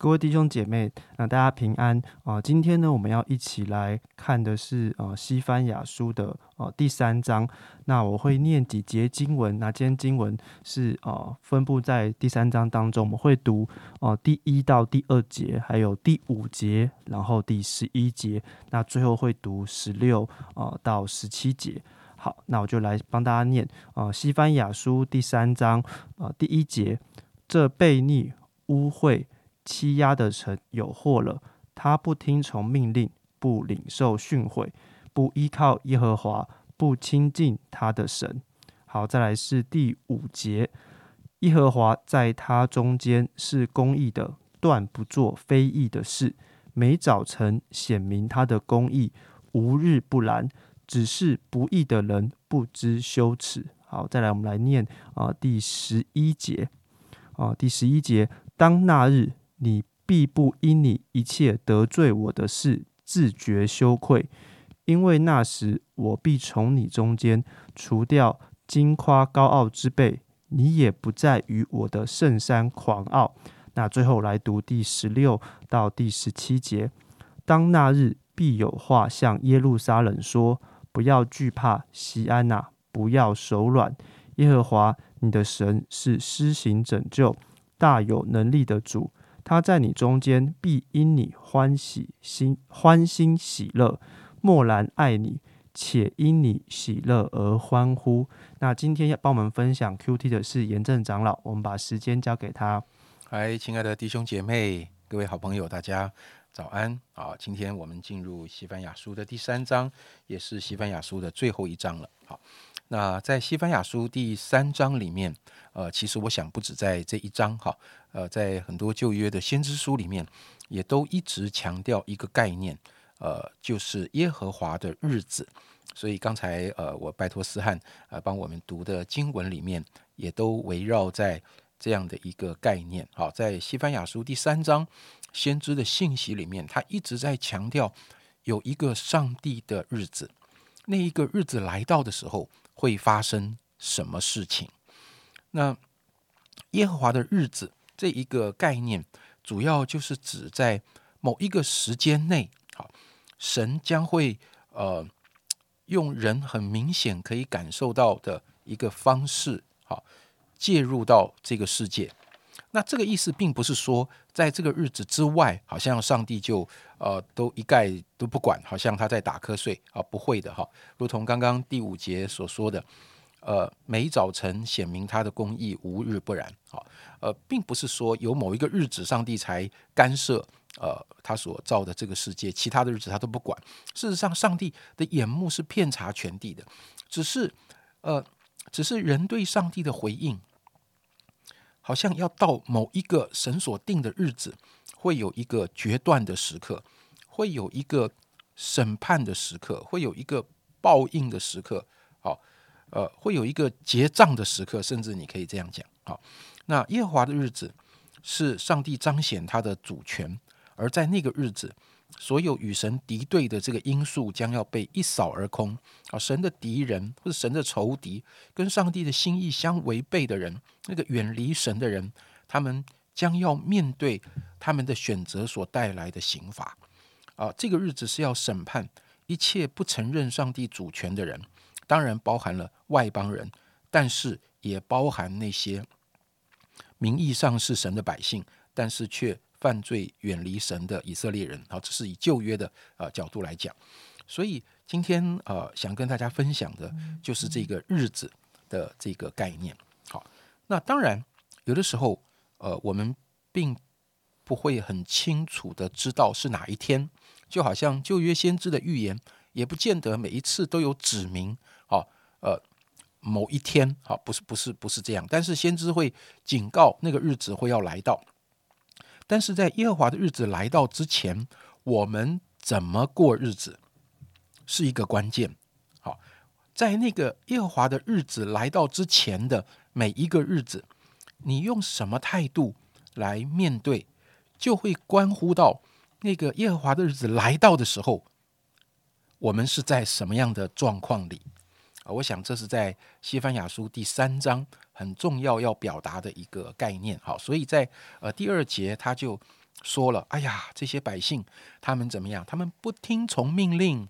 各位弟兄姐妹，那大家平安啊！今天呢，我们要一起来看的是呃西番雅书的呃第三章。那我会念几节经文，那今天经文是呃分布在第三章当中，我们会读哦第一到第二节，还有第五节，然后第十一节，那最后会读十六呃到十七节。好，那我就来帮大家念啊西番雅书第三章啊第一节，这悖逆污秽。欺压的臣有祸了，他不听从命令，不领受训诲，不依靠耶和华，不亲近他的神。好，再来是第五节，耶和华在他中间是公义的，断不做非义的事。每早晨显明他的公义，无日不拦。只是不义的人不知羞耻。好，再来我们来念啊，第十一节啊，第十一节，当那日。你必不因你一切得罪我的事自觉羞愧，因为那时我必从你中间除掉矜夸高傲之辈，你也不再与我的圣山狂傲。那最后来读第十六到第十七节：当那日必有话向耶路撒冷说：不要惧怕，西安娜，不要手软。耶和华你的神是施行拯救、大有能力的主。他在你中间必因你欢喜心欢欣喜乐，默然爱你，且因你喜乐而欢呼。那今天要帮我们分享 Q T 的是严正长老，我们把时间交给他。嗨，亲爱的弟兄姐妹，各位好朋友，大家早安啊！今天我们进入西班牙书的第三章，也是西班牙书的最后一章了。好。那在西班牙书第三章里面，呃，其实我想不止在这一章哈，呃，在很多旧约的先知书里面，也都一直强调一个概念，呃，就是耶和华的日子。所以刚才呃，我拜托思翰呃帮我们读的经文里面，也都围绕在这样的一个概念。好，在西班牙书第三章先知的信息里面，他一直在强调有一个上帝的日子，那一个日子来到的时候。会发生什么事情？那耶和华的日子这一个概念，主要就是指在某一个时间内，好，神将会呃用人很明显可以感受到的一个方式，好介入到这个世界。那这个意思并不是说，在这个日子之外，好像上帝就呃都一概都不管，好像他在打瞌睡啊，不会的哈。如同刚刚第五节所说的，呃，每早晨显明他的公义，无日不然。好，呃，并不是说有某一个日子上帝才干涉呃他所造的这个世界，其他的日子他都不管。事实上，上帝的眼目是遍察全地的，只是呃，只是人对上帝的回应。好像要到某一个神所定的日子，会有一个决断的时刻，会有一个审判的时刻，会有一个报应的时刻，好，呃，会有一个结账的时刻，甚至你可以这样讲，好，那耶和华的日子是上帝彰显他的主权，而在那个日子。所有与神敌对的这个因素将要被一扫而空啊！神的敌人或者神的仇敌，跟上帝的心意相违背的人，那个远离神的人，他们将要面对他们的选择所带来的刑罚啊！这个日子是要审判一切不承认上帝主权的人，当然包含了外邦人，但是也包含那些名义上是神的百姓，但是却。犯罪远离神的以色列人，好，这是以旧约的呃角度来讲，所以今天呃想跟大家分享的就是这个日子的这个概念。好，那当然有的时候呃我们并不会很清楚的知道是哪一天，就好像旧约先知的预言也不见得每一次都有指明，好呃某一天，好不是不是不是这样，但是先知会警告那个日子会要来到。但是在耶和华的日子来到之前，我们怎么过日子是一个关键。好，在那个耶和华的日子来到之前的每一个日子，你用什么态度来面对，就会关乎到那个耶和华的日子来到的时候，我们是在什么样的状况里。我想这是在西班牙书第三章很重要要表达的一个概念。好，所以在呃第二节他就说了：“哎呀，这些百姓他们怎么样？他们不听从命令，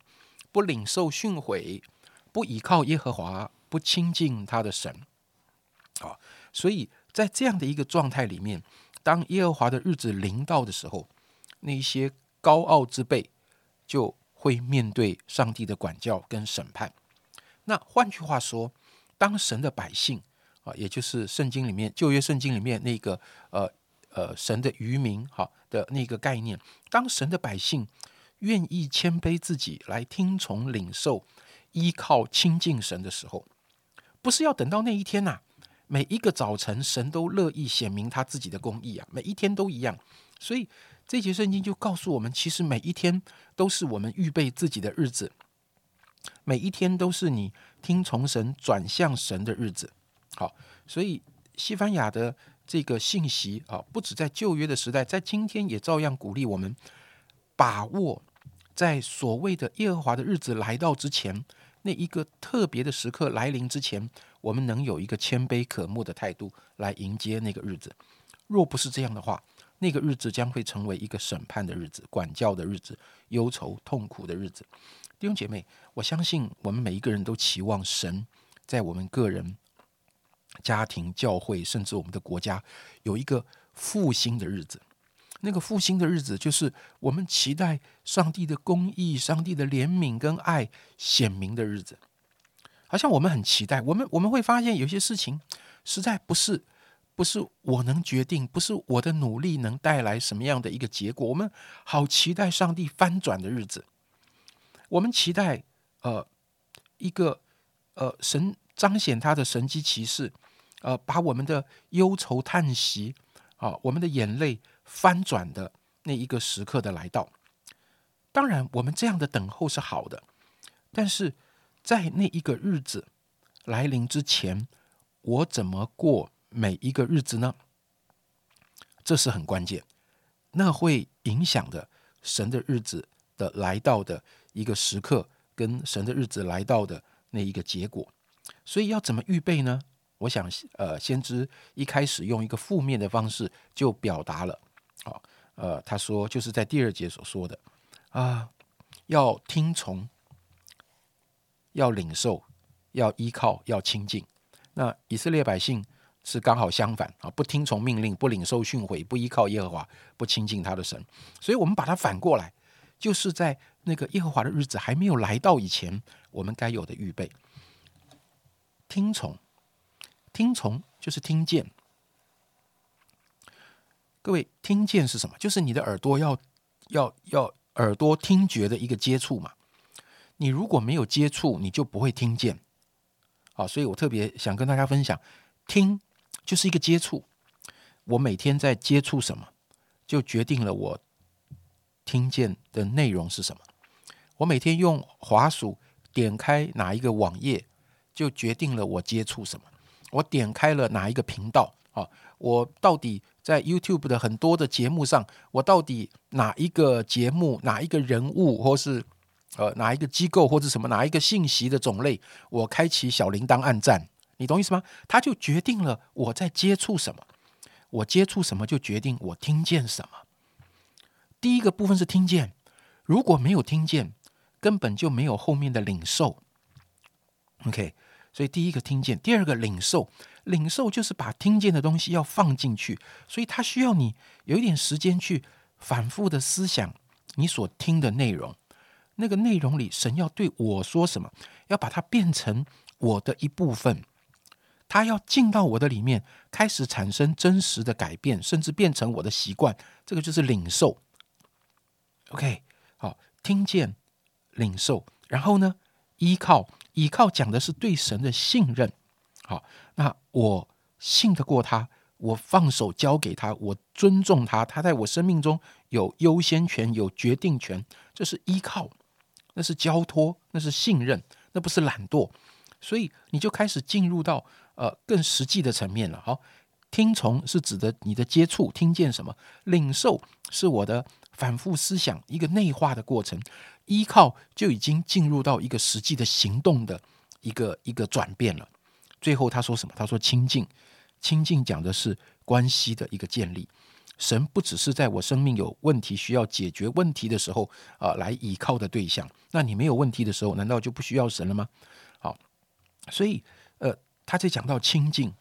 不领受训诲，不倚靠耶和华，不亲近他的神。”好，所以在这样的一个状态里面，当耶和华的日子临到的时候，那些高傲之辈就会面对上帝的管教跟审判。那换句话说，当神的百姓啊，也就是圣经里面旧约圣经里面那个呃呃神的渔民哈的那个概念，当神的百姓愿意谦卑自己来听从领受、依靠亲近神的时候，不是要等到那一天呐。每一个早晨，神都乐意显明他自己的公义啊！每一天都一样，所以这节圣经就告诉我们，其实每一天都是我们预备自己的日子，每一天都是你听从神、转向神的日子。好，所以西班牙的这个信息啊，不止在旧约的时代，在今天也照样鼓励我们把握在所谓的耶和华的日子来到之前。那一个特别的时刻来临之前，我们能有一个谦卑可慕的态度来迎接那个日子。若不是这样的话，那个日子将会成为一个审判的日子、管教的日子、忧愁痛苦的日子。弟兄姐妹，我相信我们每一个人都期望神在我们个人、家庭、教会，甚至我们的国家有一个复兴的日子。那个复兴的日子，就是我们期待上帝的公义、上帝的怜悯跟爱显明的日子。好像我们很期待，我们我们会发现有些事情实在不是不是我能决定，不是我的努力能带来什么样的一个结果。我们好期待上帝翻转的日子，我们期待呃一个呃神彰显他的神机骑士，呃把我们的忧愁叹息啊，我们的眼泪。翻转的那一个时刻的来到，当然，我们这样的等候是好的，但是在那一个日子来临之前，我怎么过每一个日子呢？这是很关键，那会影响的神的日子的来到的一个时刻，跟神的日子来到的那一个结果。所以要怎么预备呢？我想，呃，先知一开始用一个负面的方式就表达了。好，呃，他说就是在第二节所说的啊，要听从，要领受，要依靠，要亲近。那以色列百姓是刚好相反啊，不听从命令，不领受训诲，不依靠耶和华，不亲近他的神。所以，我们把它反过来，就是在那个耶和华的日子还没有来到以前，我们该有的预备。听从，听从就是听见。各位，听见是什么？就是你的耳朵要要要耳朵听觉的一个接触嘛。你如果没有接触，你就不会听见。好，所以我特别想跟大家分享，听就是一个接触。我每天在接触什么，就决定了我听见的内容是什么。我每天用滑鼠点开哪一个网页，就决定了我接触什么。我点开了哪一个频道啊？我到底？在 YouTube 的很多的节目上，我到底哪一个节目、哪一个人物，或是呃哪一个机构，或者什么哪一个信息的种类，我开启小铃铛按赞，你懂意思吗？它就决定了我在接触什么，我接触什么就决定我听见什么。第一个部分是听见，如果没有听见，根本就没有后面的领受。OK。所以，第一个听见，第二个领受。领受就是把听见的东西要放进去，所以它需要你有一点时间去反复的思想你所听的内容。那个内容里，神要对我说什么，要把它变成我的一部分，他要进到我的里面，开始产生真实的改变，甚至变成我的习惯。这个就是领受。OK，好，听见，领受，然后呢，依靠。依靠讲的是对神的信任，好，那我信得过他，我放手交给他，我尊重他，他在我生命中有优先权，有决定权，这是依靠，那是交托，那是信任，那不是懒惰，所以你就开始进入到呃更实际的层面了。好，听从是指的你的接触，听见什么；领受是我的反复思想，一个内化的过程。依靠就已经进入到一个实际的行动的一个一个转变了。最后他说什么？他说亲近，亲近讲的是关系的一个建立。神不只是在我生命有问题需要解决问题的时候啊来倚靠的对象。那你没有问题的时候，难道就不需要神了吗？好，所以呃，他在讲到清净，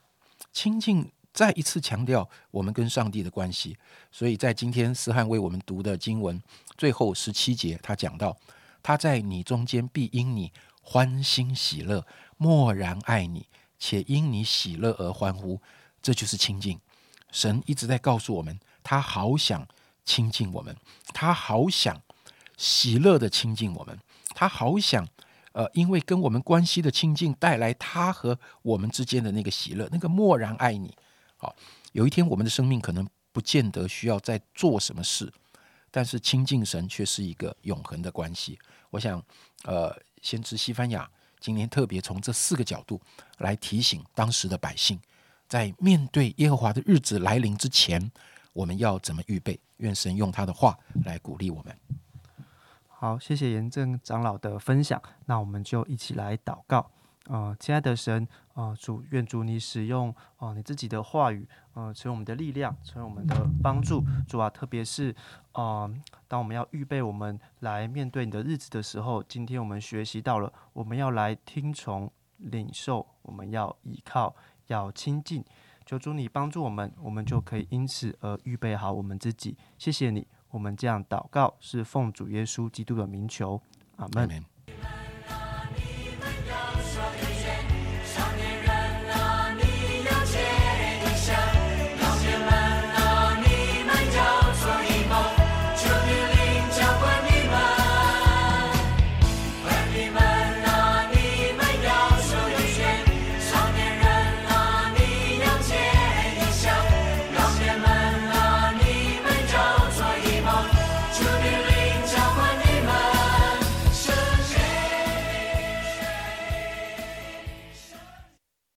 清净再一次强调我们跟上帝的关系。所以在今天思翰为我们读的经文最后十七节，他讲到他在你中间必因你欢欣喜乐，默然爱你，且因你喜乐而欢呼。这就是清净。神一直在告诉我们，他好想亲近我们，他好想喜乐的亲近我们，他好想呃，因为跟我们关系的亲近，带来他和我们之间的那个喜乐，那个默然爱你。好，有一天我们的生命可能不见得需要再做什么事，但是亲近神却是一个永恒的关系。我想，呃，先知西班牙今年特别从这四个角度来提醒当时的百姓。在面对耶和华的日子来临之前，我们要怎么预备？愿神用他的话来鼓励我们。好，谢谢严正长老的分享。那我们就一起来祷告。啊，亲爱的神，啊主，愿主你使用啊你自己的话语，呃，成为我们的力量，成为我们的帮助。主啊，特别是啊，当我们要预备我们来面对你的日子的时候，今天我们学习到了，我们要来听从、领受，我们要依靠。要亲近，求主你帮助我们，我们就可以因此而预备好我们自己。谢谢你，我们这样祷告是奉主耶稣基督的名求，阿门。